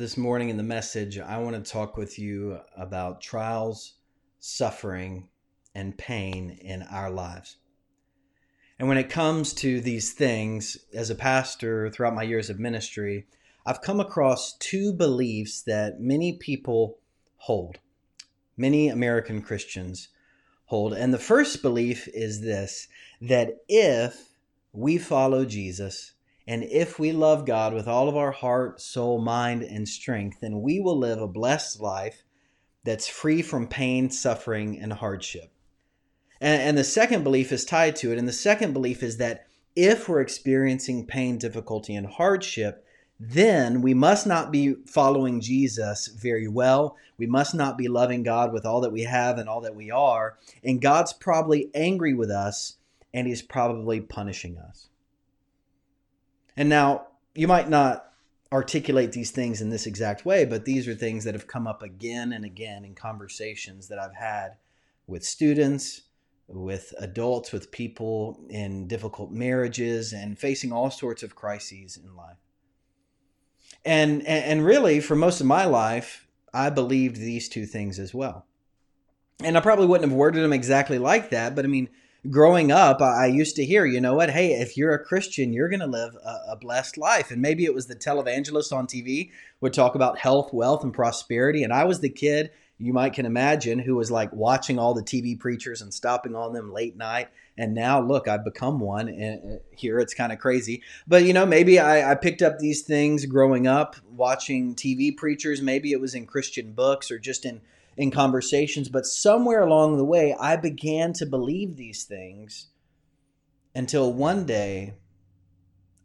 this morning in the message, I want to talk with you about trials, suffering, and pain in our lives. And when it comes to these things, as a pastor throughout my years of ministry, I've come across two beliefs that many people hold, many American Christians hold. And the first belief is this that if we follow Jesus, and if we love God with all of our heart, soul, mind, and strength, then we will live a blessed life that's free from pain, suffering, and hardship. And, and, the second belief is tied to it. And the second belief is that if we're experiencing pain, difficulty, and hardship, then we must not be following Jesus very well. We must not be loving God with all that we have and all that we are. And God's probably angry with us and He's probably punishing us. And now, you might not articulate these things in this exact way, but these are things that have come up again and again in conversations that I've had with students, with adults, with people in difficult marriages, and facing all sorts of crises in life. And, and really, for most of my life, I believed these two things as well. And I probably wouldn't have worded them exactly like that, but I mean, growing up, I used to hear, you know what? Hey, if you're a Christian, you're going to live a, a, blessed life. And maybe it was the televangelist on TV would talk about health, wealth, and prosperity. And I was the kid, you might can imagine, who was like watching all the TV preachers and stopping on them late night. And now, look, I've become one. And uh, here it's kind of crazy. But, you know, maybe I, I picked up these things growing up, watching TV preachers. Maybe it was in Christian books or just in in conversations, but somewhere along the way, I began to believe these things until one day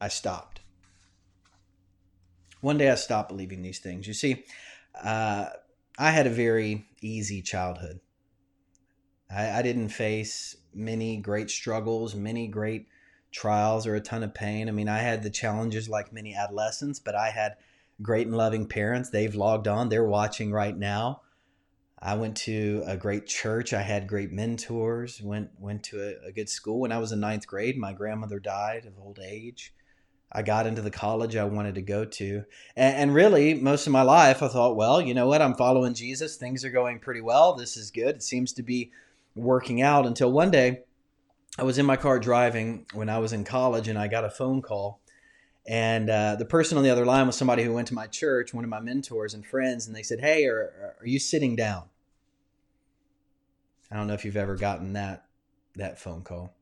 I stopped. One day I stopped believing these things. You see, uh, I had a very easy childhood. I, I didn't face many great struggles, many great trials, or a ton of pain. I mean, I had the challenges like many adolescents, but I had great and loving parents. They've logged on, they're watching right now. I went to a great church. I had great mentors. went went to a, a, good school. When I was in ninth grade, my grandmother died of old age. I got into the college I wanted to go to, and, and really, most of my life, I thought, well, you know what? I'm following Jesus. Things are going pretty well. This is good. It seems to be working out. Until one day, I was in my car driving when I was in college, and I got a phone call. And uh, the person on the other line was somebody who went to my church, one of my mentors and friends, and they said, "Hey, are, are you sitting down?" I don't know if you've ever gotten that that phone call.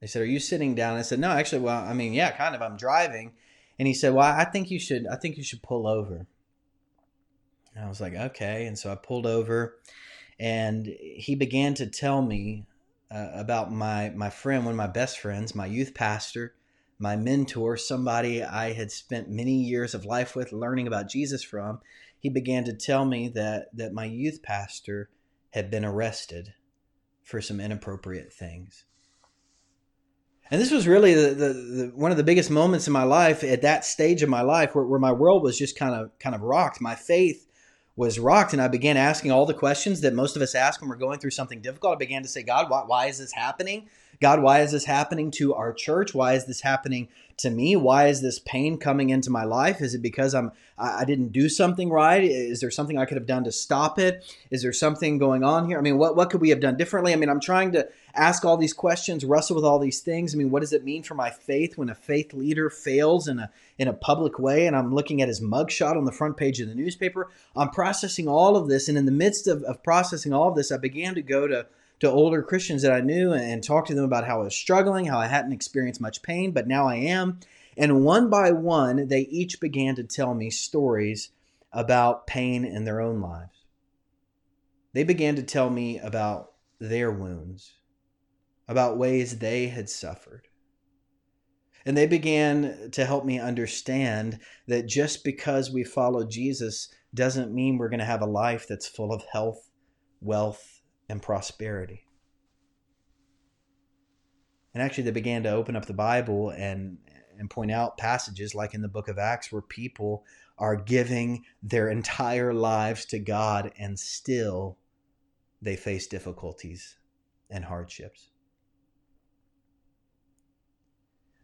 They said, "Are you sitting down?" I said, "No, actually. Well, I mean, yeah, kind of. I'm driving." And he said, "Well, I think you should. I think you should pull over." And I was like, "Okay." And so I pulled over, and he began to tell me uh, about my my friend, one of my best friends, my youth pastor, my mentor, somebody I had spent many years of life with, learning about Jesus from. He began to tell me that that my youth pastor had been arrested for some inappropriate things. And this was really the, the, the, one of the biggest moments in my life at that stage of my life where, where my world was just kind of kind of rocked. My faith was rocked, and I began asking all the questions that most of us ask when we're going through something difficult. I began to say, God, why, why is this happening? God, why is this happening to our church? Why is this happening to me? Why is this pain coming into my life? Is it because I'm I, didn't do something right? Is there something I could have done to stop it? Is there something going on here? I mean, what what could we have done differently? I mean, I'm trying to ask all these questions, wrestle with all these things. I mean, what does it mean for my faith when a faith leader fails in a in a public way? And I'm looking at his mugshot on the front page of the newspaper. I'm processing all of this, and in the midst of, of processing all of this, I began to go to to older Christians that I knew and talk to them about how I was struggling, how I hadn't experienced much pain, but now I am. And one by one, they each began to tell me stories about pain in their own lives. They began to tell me about their wounds, about ways they had suffered. And they began to help me understand that just because we follow Jesus doesn't mean we're going to have a life that's full of health, wealth, and prosperity. And actually, they began to open up the Bible and, and point out passages like in the book of Acts where people are giving their entire lives to God and still they face difficulties and hardships.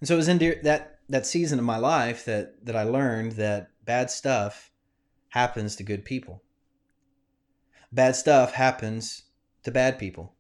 And so it was in that that season of my life that that I learned that bad stuff happens to good people. Bad stuff happens to bad people.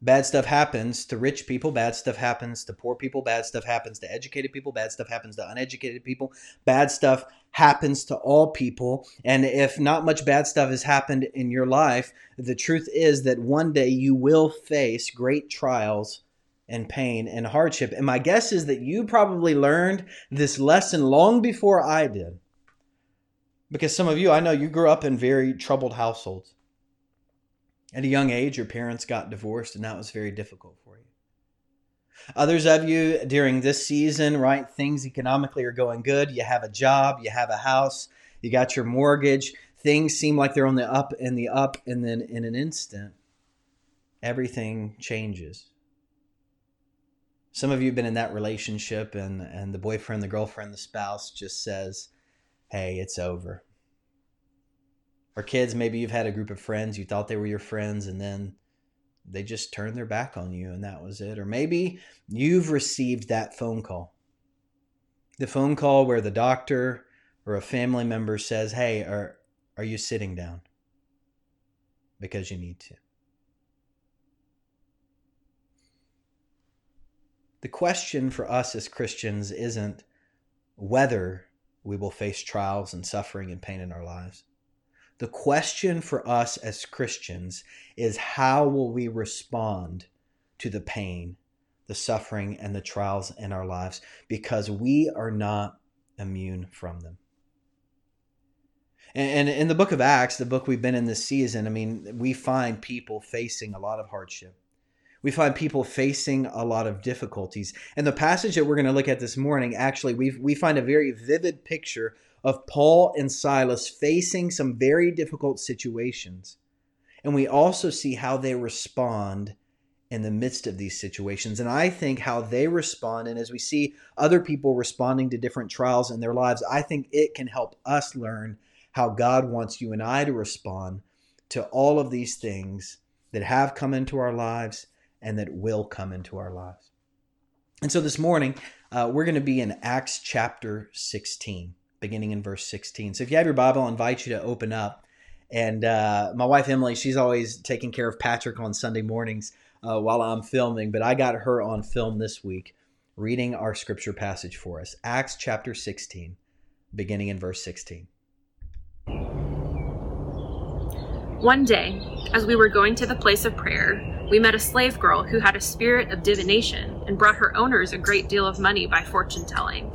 Bad stuff happens to rich people. Bad stuff happens to poor people. Bad stuff happens to educated people. Bad stuff happens to uneducated people. Bad stuff happens to all people. And if not much bad stuff has happened in your life, the truth is that one day you will face great trials and pain and hardship. And my guess is that you probably learned this lesson long before I did. Because some of you, I know you grew up in very troubled households. At a young age, your parents got divorced, and that was very difficult for you. Others of you during this season, right, things economically are going good. You have a job, you have a house, you got your mortgage. Things seem like they're on the up and the up, and then in an instant, everything changes. Some of you have been in that relationship, and, and the boyfriend, the girlfriend, the spouse just says, Hey, it's over or kids, maybe you've had a group of friends, you thought they were your friends, and then they just turned their back on you and that was it. Or maybe you've received that phone call. The phone call where the doctor or a family member says, Hey, are, are you sitting down? Because you need to. The question for us as Christians isn't whether we will face trials and suffering and pain in our lives. The question for us as Christians is how will we respond to the pain, the suffering, and the trials in our lives because we are not immune from them. And in the book of Acts, the book we've been in this season, I mean, we find people facing a lot of hardship. We find people facing a lot of difficulties. And the passage that we're going to look at this morning, actually, we we find a very vivid picture of Paul and Silas facing some very difficult situations. And we also see how they respond in the midst of these situations. And I think how they respond, and as we see other people responding to different trials in their lives, I think it can help us learn how God wants you and I to respond to all of these things that have come into our lives and that will come into our lives. And so this morning, uh, we're going to be in Acts chapter 16 beginning in verse 16. So if you have your Bible, I invite you to open up. And uh, my wife Emily, she's always taking care of Patrick on Sunday mornings uh, while I'm filming, but I got her on film this week reading our scripture passage for us Acts chapter 16, beginning in verse 16. One day, as we were going to the place of prayer, we met a slave girl who had a spirit of divination and brought her owners a great deal of money by fortune telling.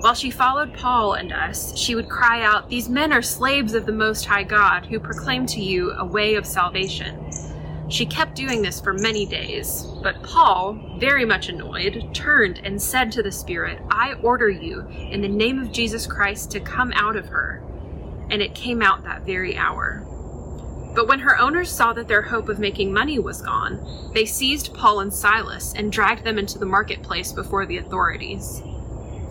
While she followed Paul and us, she would cry out, These men are slaves of the Most High God, who proclaim to you a way of salvation. She kept doing this for many days, but Paul, very much annoyed, turned and said to the Spirit, I order you, in the name of Jesus Christ, to come out of her. And it came out that very hour. But when her owners saw that their hope of making money was gone, they seized Paul and Silas and dragged them into the marketplace before the authorities.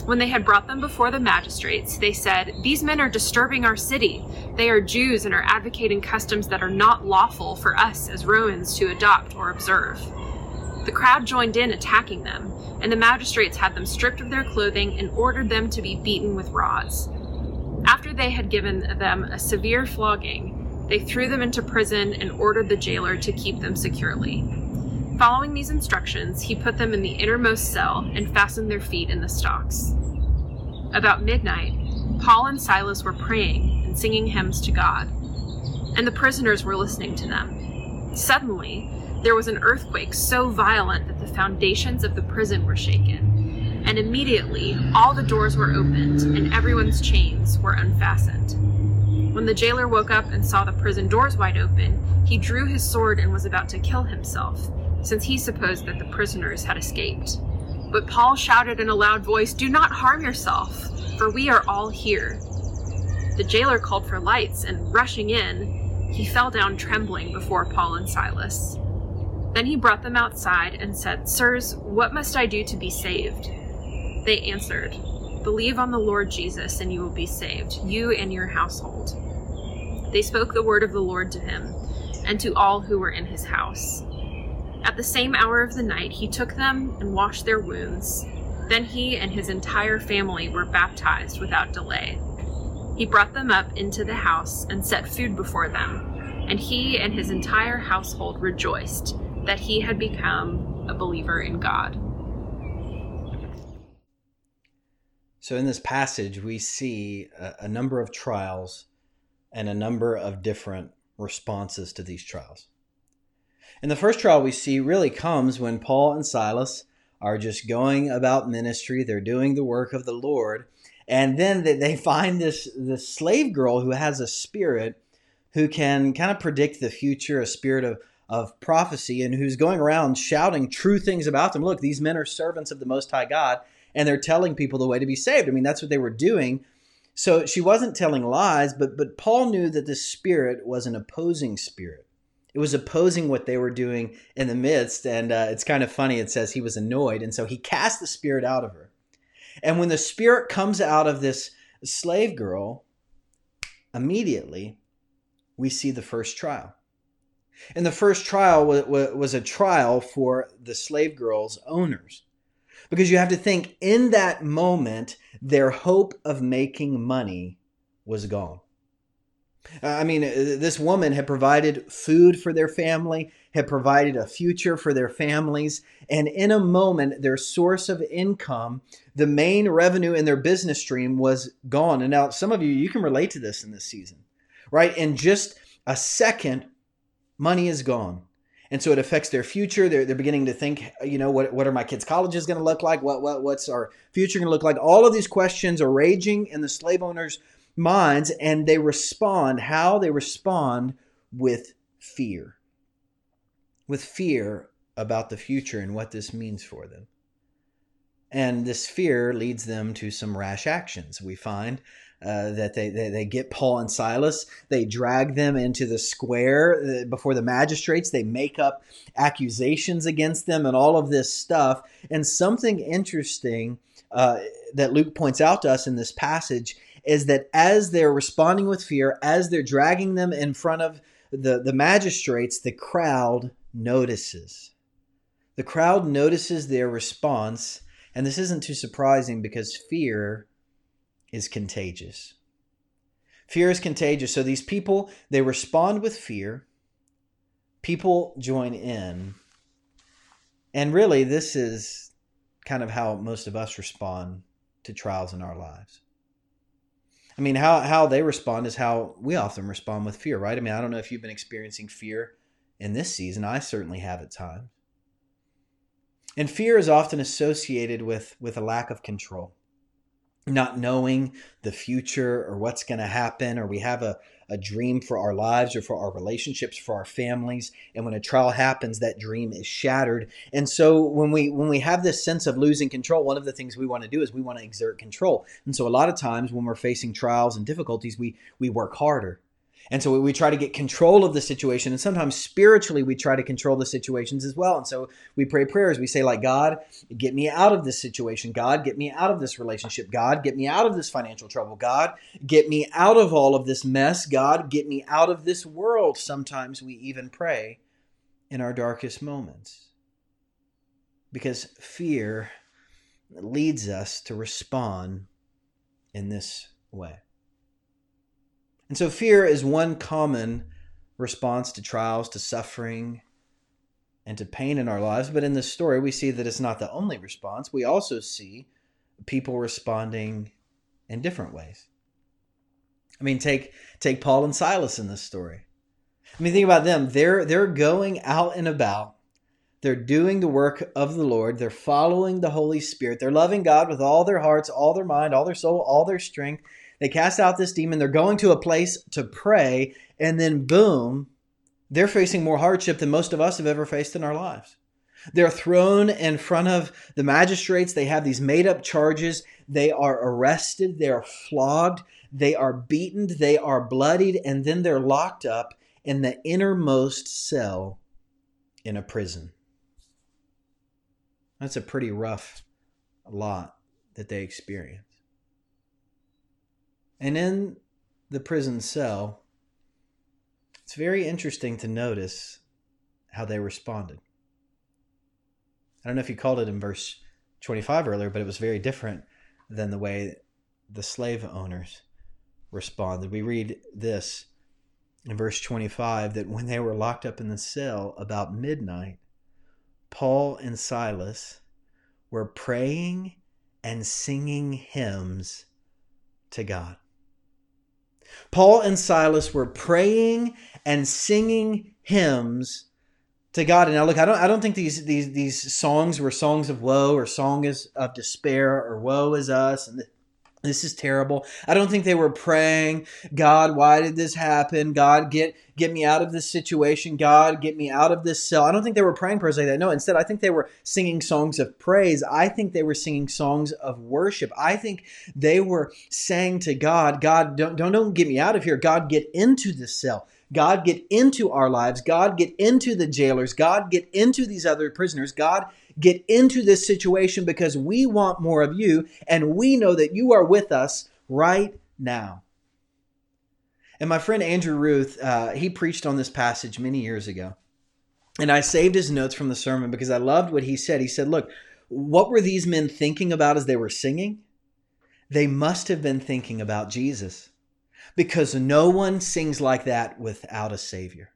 When they had brought them before the magistrates, they said, These men are disturbing our city. They are Jews and are advocating customs that are not lawful for us as Romans to adopt or observe. The crowd joined in attacking them, and the magistrates had them stripped of their clothing and ordered them to be beaten with rods. After they had given them a severe flogging, they threw them into prison and ordered the jailer to keep them securely. Following these instructions, he put them in the innermost cell and fastened their feet in the stocks. About midnight, Paul and Silas were praying and singing hymns to God, and the prisoners were listening to them. Suddenly, there was an earthquake so violent that the foundations of the prison were shaken, and immediately all the doors were opened and everyone's chains were unfastened. When the jailer woke up and saw the prison doors wide open, he drew his sword and was about to kill himself since he supposed that the prisoners had escaped. But Paul shouted in a loud voice, Do not harm yourself, for we are all here. The jailer called for lights, and rushing in, he fell down trembling before Paul and Silas. Then he brought them outside and said, Sirs, what must I do to be saved? They answered, Believe on the Lord Jesus, and you will be saved, you and your household. They spoke the word of the Lord to him, and to all who were in his house. At the same hour of the night, he took them and washed their wounds. Then he and his entire family were baptized without delay. He brought them up into the house and set food before them, and he and his entire household rejoiced that he had become a believer in God. So, in this passage, we see a, a, number of trials and a number of different responses to these trials. And the first trial we see really comes when Paul and Silas are just going about ministry, they're doing the work of the Lord. And then they find this, this slave girl who has a spirit who can kind of predict the future, a spirit of, of prophecy, and who's going around shouting true things about them. Look, these men are servants of the Most High God and they're telling people the way to be saved. I mean, that's what they were doing. So she wasn't telling lies, but but Paul knew that this spirit was an opposing spirit. It was opposing what they were doing in the midst, and uh, it's kind of funny. It says he was annoyed, and so he cast the spirit out of her. And when the spirit comes out of this slave girl, immediately we see the first trial. And the first trial was a trial for the slave girl's owners. Because you have to think in that moment, their hope of making money was gone. I mean, uh, this woman had provided food for their family, had provided a future for their families, and in a moment, their source of income, the main revenue in their business stream was gone. And now, some of you, you can relate to this in this season, right? In just a second, money is gone and so it affects their future. They're, they're beginning to think, you know, what, what are my kids' colleges going to look like? What, what what's our future going to look like? All of these questions are raging in the slave owners' minds, and they respond. How they respond with fear, with fear about the future and what this means for them. And this fear leads them to some rash actions. We find uh, that they, they, they get Paul and Silas. They drag them into the square uh, before the magistrates. They make up accusations against them and all of this stuff. And something interesting uh, that Luke points out to us in this passage is that as they're responding with fear, as they're dragging them in front of the, the magistrates, the crowd notices. The crowd notices their response. And this isn't too surprising because fear is contagious. Fear is contagious. So these people, they respond with fear. People join in. And really, this is kind of how most of us respond to trials in our lives. I mean, how, how they respond is how we often respond with fear, right? I mean, I don't know if you've been experiencing fear in this season. I certainly have at times. And fear is often associated with, with a lack of control not knowing the future or what's going to happen, or we have a, a dream for our lives or for our relationships, for our families. And when a trial happens, that dream is shattered. And so when we when we have this sense of losing control, one of the things we want to do is we want to exert control. And so a lot of times when we're facing trials and difficulties, we we work harder. And so we try to get control of the situation. And sometimes spiritually, we try to control the situations as well. And so we pray prayers. We say, like, God, get me out of this situation. God, get me out of this relationship. God, get me out of this financial trouble. God, get me out of all of this mess. God, get me out of this world. Sometimes we even pray in our darkest moments because fear leads us to respond in this way. And so fear is one common response to trials, to suffering, and to pain in our lives. But in this story, we see that it's not the only response. We also see people responding in different ways. I mean, take take Paul and Silas in this story. I mean, think about them. They're they're going out and about. They're doing the work of the Lord. They're following the Holy Spirit. They're loving God with all their hearts, all their mind, all their soul, all their strength. They cast out this demon. They're going to a place to pray. And then, boom, they're facing more hardship than most of us have ever faced in our lives. They're thrown in front of the magistrates. They have these made up charges. They are arrested. They are flogged. They are beaten. They are bloodied. And then they're locked up in the innermost cell in a prison. That's a pretty rough lot that they experience. And in the prison cell, it's very interesting to notice how they responded. I don't know if you called it in verse 25 earlier, but it was very different than the way the slave owners responded. We read this in verse 25 that when they were locked up in the cell about midnight, Paul and Silas were praying and singing hymns to God. Paul and Silas were praying and singing hymns to God. And now look, I don't I don't think these these these songs were songs of woe or songs of despair or woe is us and this is terrible. I don't think they were praying, God, why did this happen? God, get get me out of this situation. God, get me out of this cell. I don't think they were praying prayers like that. No, instead, I think they were singing songs of praise. I think they were singing songs of worship. I think they were saying to God, God, don't don't, don't get me out of here. God, get into this cell. God, get into our lives. God, get into the jailers. God, get into these other prisoners. God, get into this situation because we want more of you and we know that you are with us right now. And my friend Andrew Ruth, uh, he preached on this passage many years ago. And I saved his notes from the sermon because I loved what he said. He said, Look, what were these men thinking about as they were singing? They must have been thinking about Jesus because no one sings like that without a Savior.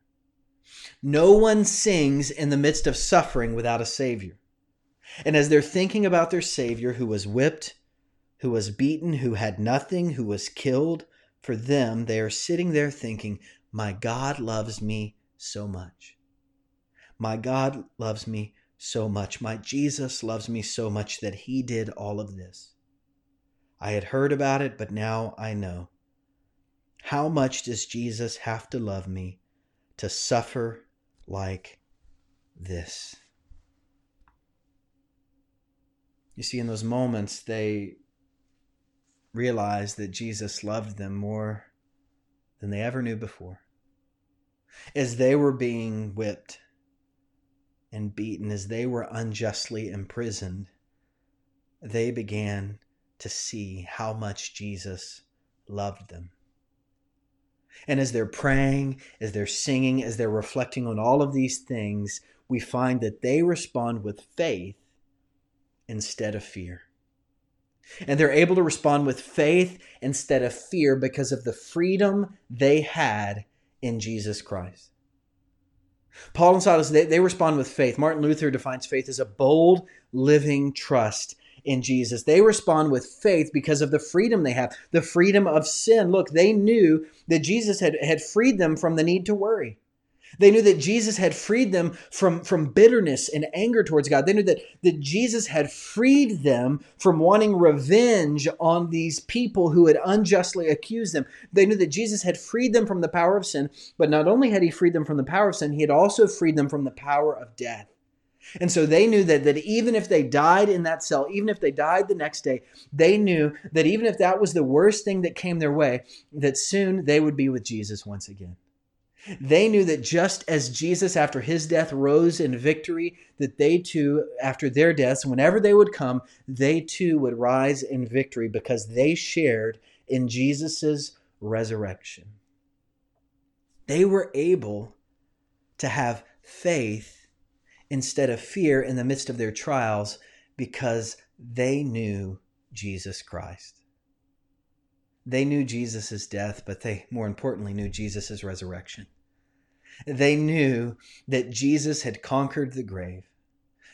No one sings in the midst of suffering without a Savior. And as they're thinking about their Savior who was whipped, who was beaten, who had nothing, who was killed, for them, they are sitting there thinking, My God loves me so much. My God loves me so much. My Jesus loves me so much that he did all of this. I had heard about it, but now I know. How much does Jesus have to love me to suffer like this? You see, in those moments, they realized that Jesus loved them more than they ever knew before. As they were being whipped and beaten, as they were unjustly imprisoned, they began to see how much Jesus loved them. And as they're praying, as they're singing, as they're reflecting on all of these things, we find that they respond with faith instead of fear. And they're able to respond with faith instead of fear because of the freedom they had in Jesus Christ. Paul and Silas, they, they respond with faith. Martin Luther defines faith as a bold, living trust in Jesus. They respond with faith because of the freedom they have, the freedom of sin. Look, they knew that Jesus had, had freed them from the need to worry. They knew that Jesus had freed them from, from bitterness and anger towards God. They knew that, that Jesus had freed them from wanting revenge on these people who had unjustly accused them. They knew that Jesus had freed them from the power of sin, but not only had he freed them from the power of sin, he had also freed them from the power of death. And so they knew that, that even if they died in that cell, even if they died the next day, they knew that even if that was the worst thing that came their way, that soon they would be with Jesus once again. They knew that just as Jesus, after his death, rose in victory, that they too, after their deaths, whenever they would come, they too would rise in victory because they shared in Jesus' resurrection. They were able to have faith instead of fear in the midst of their trials because they knew Jesus Christ. They knew Jesus' death, but they more importantly knew Jesus' resurrection. They knew that Jesus had conquered the grave.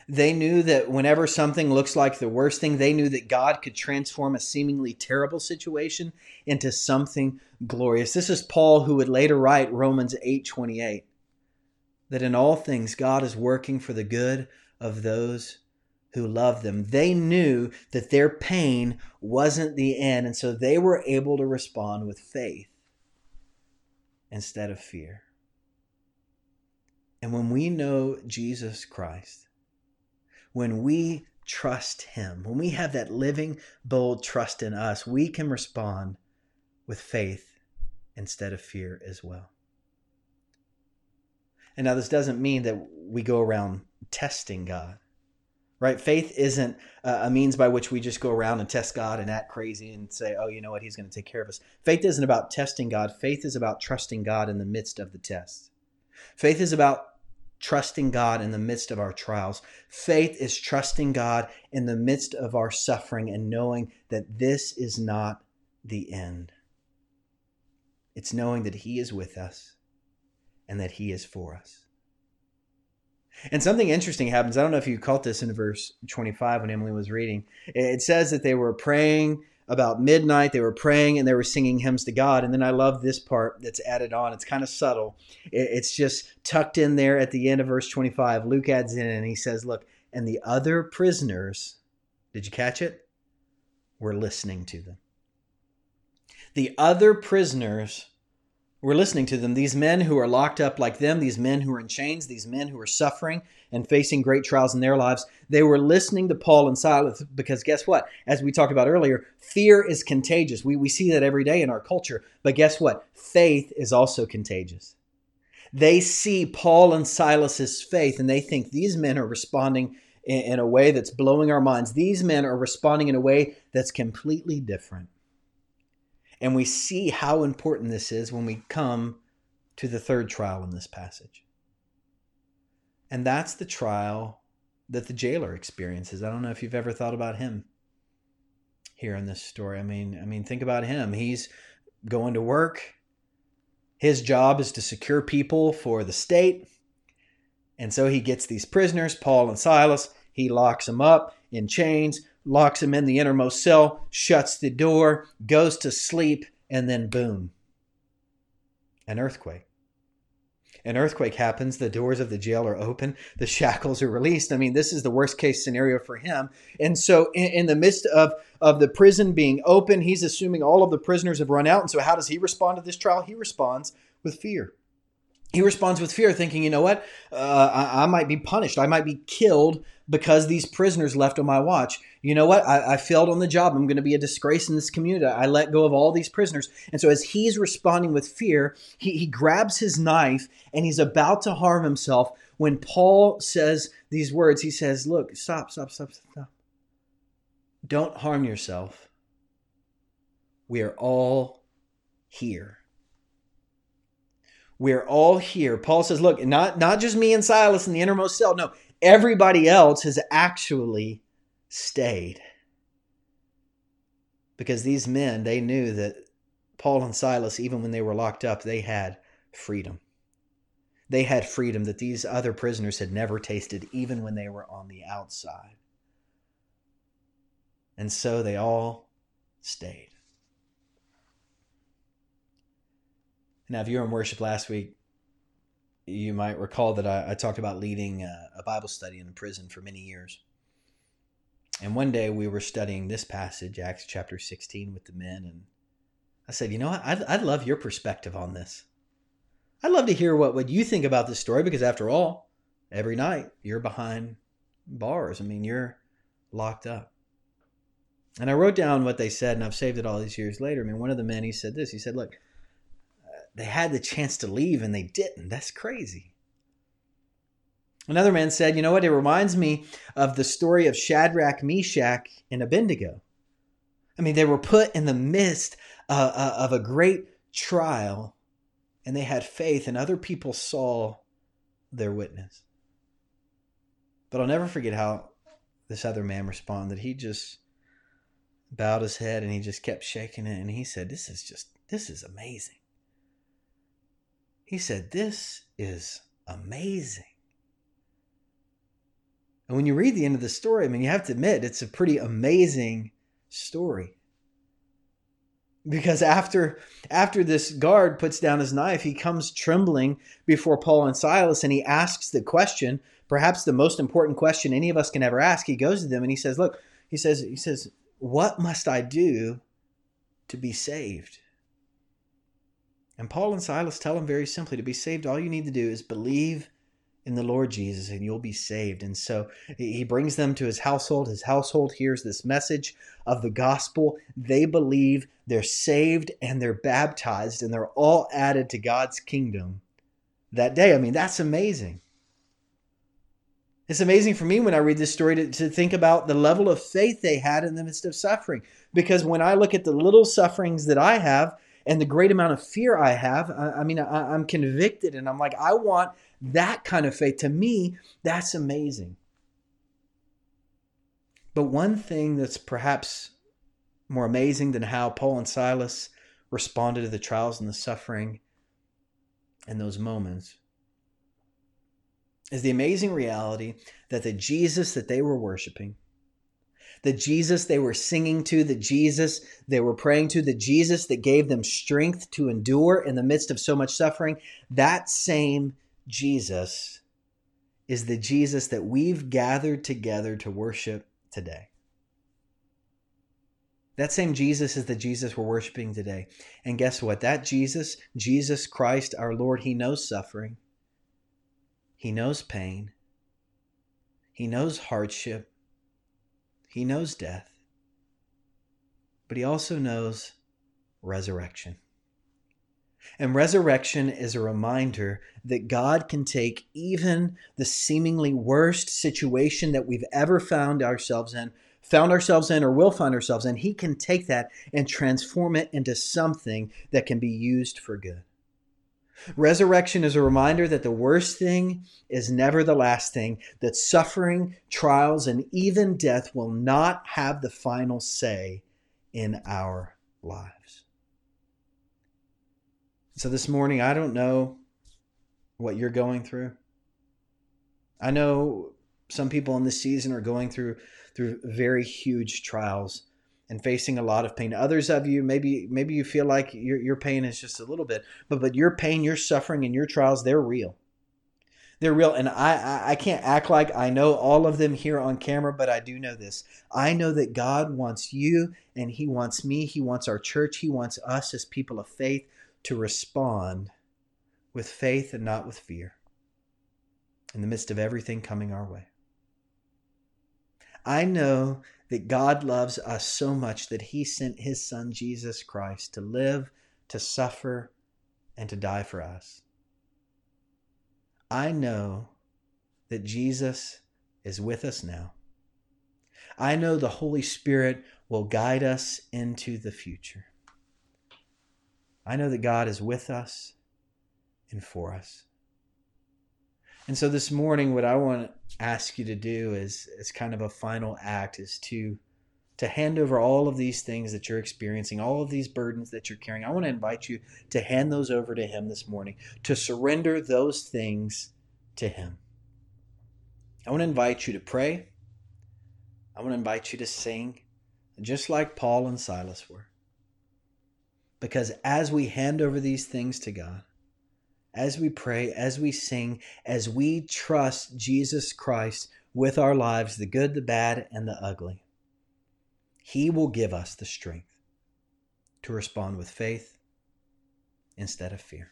They knew that whenever something looks like the worst thing, they knew that God could transform a seemingly terrible situation into something glorious. This is Paul who would later write Romans 8:28 that in all things God is working for the good of those who loved them. They knew that their pain wasn't the end, and so they were able to respond with faith instead of fear. And when we know Jesus Christ, when we trust Him, when we have that living, bold trust in us, we can respond with faith instead of fear as well. And now, this doesn't mean that we go around testing God right? Faith isn't a means by which we just go around and test God and act crazy and say, oh, you know what, He's going to take care of us. Faith isn't about testing God. Faith is about trusting God in the midst of the test. Faith is about trusting God in the midst of our trials. Faith is trusting God in the midst of our suffering and knowing that this is not the end. It's knowing that He is with us and that He is for us. And something interesting happens. I don't know if you caught this in verse 25 when Emily was reading. It says that they were praying about midnight. They were praying and they were singing hymns to God. And then I love this part that's added on. It's kind of subtle. It's just tucked in there at the end of verse 25. Luke adds in and he says, Look, and the other prisoners, did you catch it? Were listening to them. The other prisoners were listening to them. These men who are locked up like them, these men who are in chains, these men who are suffering and facing great trials in their lives, they were listening to Paul and Silas because guess what? As we talked about earlier, fear is contagious. We, we see that every day in our culture. But guess what? Faith is also contagious. They see Paul and Silas's faith and they think these men are responding in, in a way that's blowing our minds. These men are responding in a way that's completely different. And we see how important this is when we come to the third trial in this passage. And that's the trial that the jailer experiences. I don't know if you've ever thought about him here in this story. I mean, I mean think about him. He's going to work. His job is to secure people for the state. And so he gets these prisoners, Paul and Silas. He locks them up in chains, locks him in the innermost cell, shuts the door, goes to sleep, and then boom, an earthquake. An earthquake happens, the doors of the jail are open, the shackles are released. I mean, this is the worst case scenario for him. And so, in, in the midst of, of the prison being open, he's assuming all of the prisoners have run out. And so, how does he respond to this trial? He responds with fear he responds with fear, thinking, you know what, uh, I, I, might be punished. I might be killed because these prisoners left on my watch. You know what, I, I failed on the job. I'm going to be a disgrace in this community. I let go of all these prisoners. And so, as he's responding with fear, he, he grabs his knife and he's about to harm himself. When Paul says these words, he says, Look, stop, stop, stop, stop. Don't harm yourself. We are all here we're all here. Paul says, look, not, not just me and Silas in the innermost cell. No, everybody else has actually stayed. Because these men, they knew that Paul and Silas, even when they were locked up, they had freedom. They had freedom that these other prisoners had never tasted, even when they were on the outside. And so they all stayed. Now, if you were in worship last week, you might recall that I, I talked about leading a, a, Bible study in prison for many years. And one day we were studying this passage, Acts chapter 16, with the men. And I said, you know what? I'd, I'd love your perspective on this. I'd love to hear what, what you think about this story because, after all, every night you're behind bars. I mean, you're locked up. And I wrote down what they said, and I've saved it all these years later. I mean, one of the men, he said this. He said, Look, they had the chance to leave and they didn't. That's crazy. Another man said, You know what? It reminds me of the story of Shadrach, Meshach, and Abednego. I mean, they were put in the midst uh, uh, of a great trial and they had faith, and other people saw their witness. But I'll never forget how this other man responded. He just bowed his head and he just kept shaking it and he said, This is just, this is amazing. He said, This is amazing. And when you read the end of the story, I mean, you have to admit it's a pretty amazing story. Because after after this guard puts down his knife, he comes trembling before Paul and Silas and he asks the question, perhaps the most important question any of us can ever ask. He goes to them and he says, "Look, he says he says, "What must I do to be saved?" And Paul and Silas tell him very simply to be saved, all you need to do is believe in the Lord Jesus and you'll be saved. And so he brings them to his household. His household hears this message of the gospel. They believe, they're saved, and they're baptized, and they're all added to God's kingdom that day. I mean, that's amazing. It's amazing for me when I read this story to, to think about the level of faith they had in the midst of suffering. Because when I look at the little sufferings that I have, and the great amount of fear I have, I, I mean, I, I'm convicted and I'm like, I want that kind of faith. To me, that's amazing. But one thing that's perhaps more amazing than how Paul and Silas responded to the trials and the suffering in those moments is the amazing reality that the Jesus that they were worshiping, the Jesus they were singing to, the Jesus they were praying to, the Jesus that gave them strength to endure in the midst of so much suffering, that same Jesus is the Jesus that we've gathered together to worship today. That same Jesus is the Jesus we're worshiping today. And guess what? That Jesus, Jesus Christ, our Lord, He knows suffering. He knows pain. He knows hardship. He knows death. But He also knows resurrection. And resurrection is a reminder that God can take even the seemingly worst situation that we've ever found ourselves in found ourselves in or will find ourselves in, He can take that and transform it into something that can be used for good. Resurrection is a reminder that the worst thing is never the last thing, that suffering, trials, and even death will not have the final say in our lives. So this morning, I don't know what you're going through. I know some people in this season are going through through very huge trials and facing a lot of pain. Others of you, maybe maybe you feel like your your pain is just a little bit, but but your pain, your suffering, and your trials, they're real. They're real, and I I can't act like I know all of them here on camera, but I do know this. I know that God wants you, and He wants me. He wants our church. He wants us as people of faith to respond with faith and not with fear in the midst of everything coming our way. I know that God loves us so much that he sent his son Jesus Christ to live, to suffer, and to die for us. I know that Jesus is with us now. I know the Holy Spirit will guide us into the future. I know that God is with us and for us. And so this morning, what I want to ask you to do is, as kind of a final act, is to to hand over all of these things that you're experiencing, all of these burdens that you're carrying. I want to invite you to hand those over to Him this morning, to surrender those things to Him. I want to invite you to pray. I want to invite you to sing, just like Paul and Silas were. Because as we hand over these things to God, as we pray, as we sing, as we trust Jesus Christ with our lives, the good, the bad, and the ugly, He will give us the strength to respond with faith instead of fear.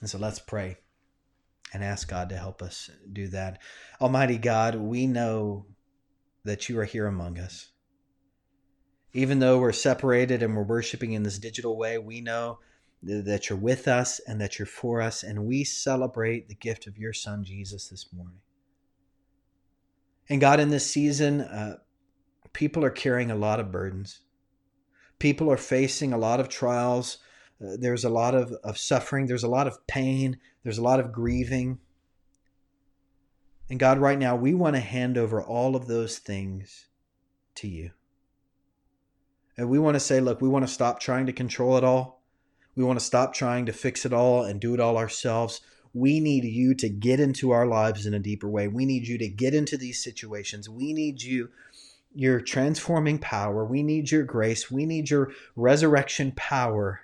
And so let's pray and ask God to help us do that. Almighty God, we know that you are here among us. Even though we're separated and we're worshiping in this digital way, we know that you're with us and that you're for us. And we celebrate the gift of your son, Jesus, this morning. And God, in this season, uh, people are carrying a lot of burdens. People are facing a lot of trials. Uh, there's a lot of, of suffering. There's a lot of pain. There's a lot of grieving. And God, right now, we want to hand over all of those things to you. And we want to say, look, we want to stop trying to control it all. We want to stop trying to fix it all and do it all ourselves. We need you to get into our lives in a deeper way. We need you to get into these situations. We need you, your transforming power. We need your grace. We need your resurrection power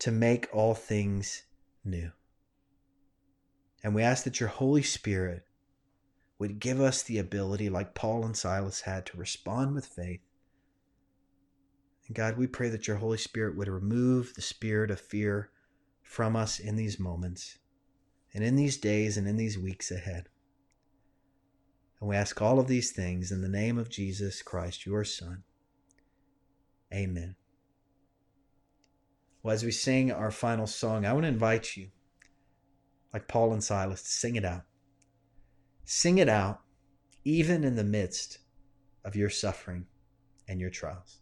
to make all things new. And we ask that your Holy Spirit would give us the ability, like Paul and Silas had, to respond with faith and God, we pray that your Holy Spirit would remove the spirit of fear from us in these moments and in these days and in these weeks ahead. And we ask all of these things in the name of Jesus Christ, your Son. Amen. Well, as we sing our final song, I want to invite you, like Paul and Silas, to sing it out. Sing it out, even in the midst of your suffering and your trials.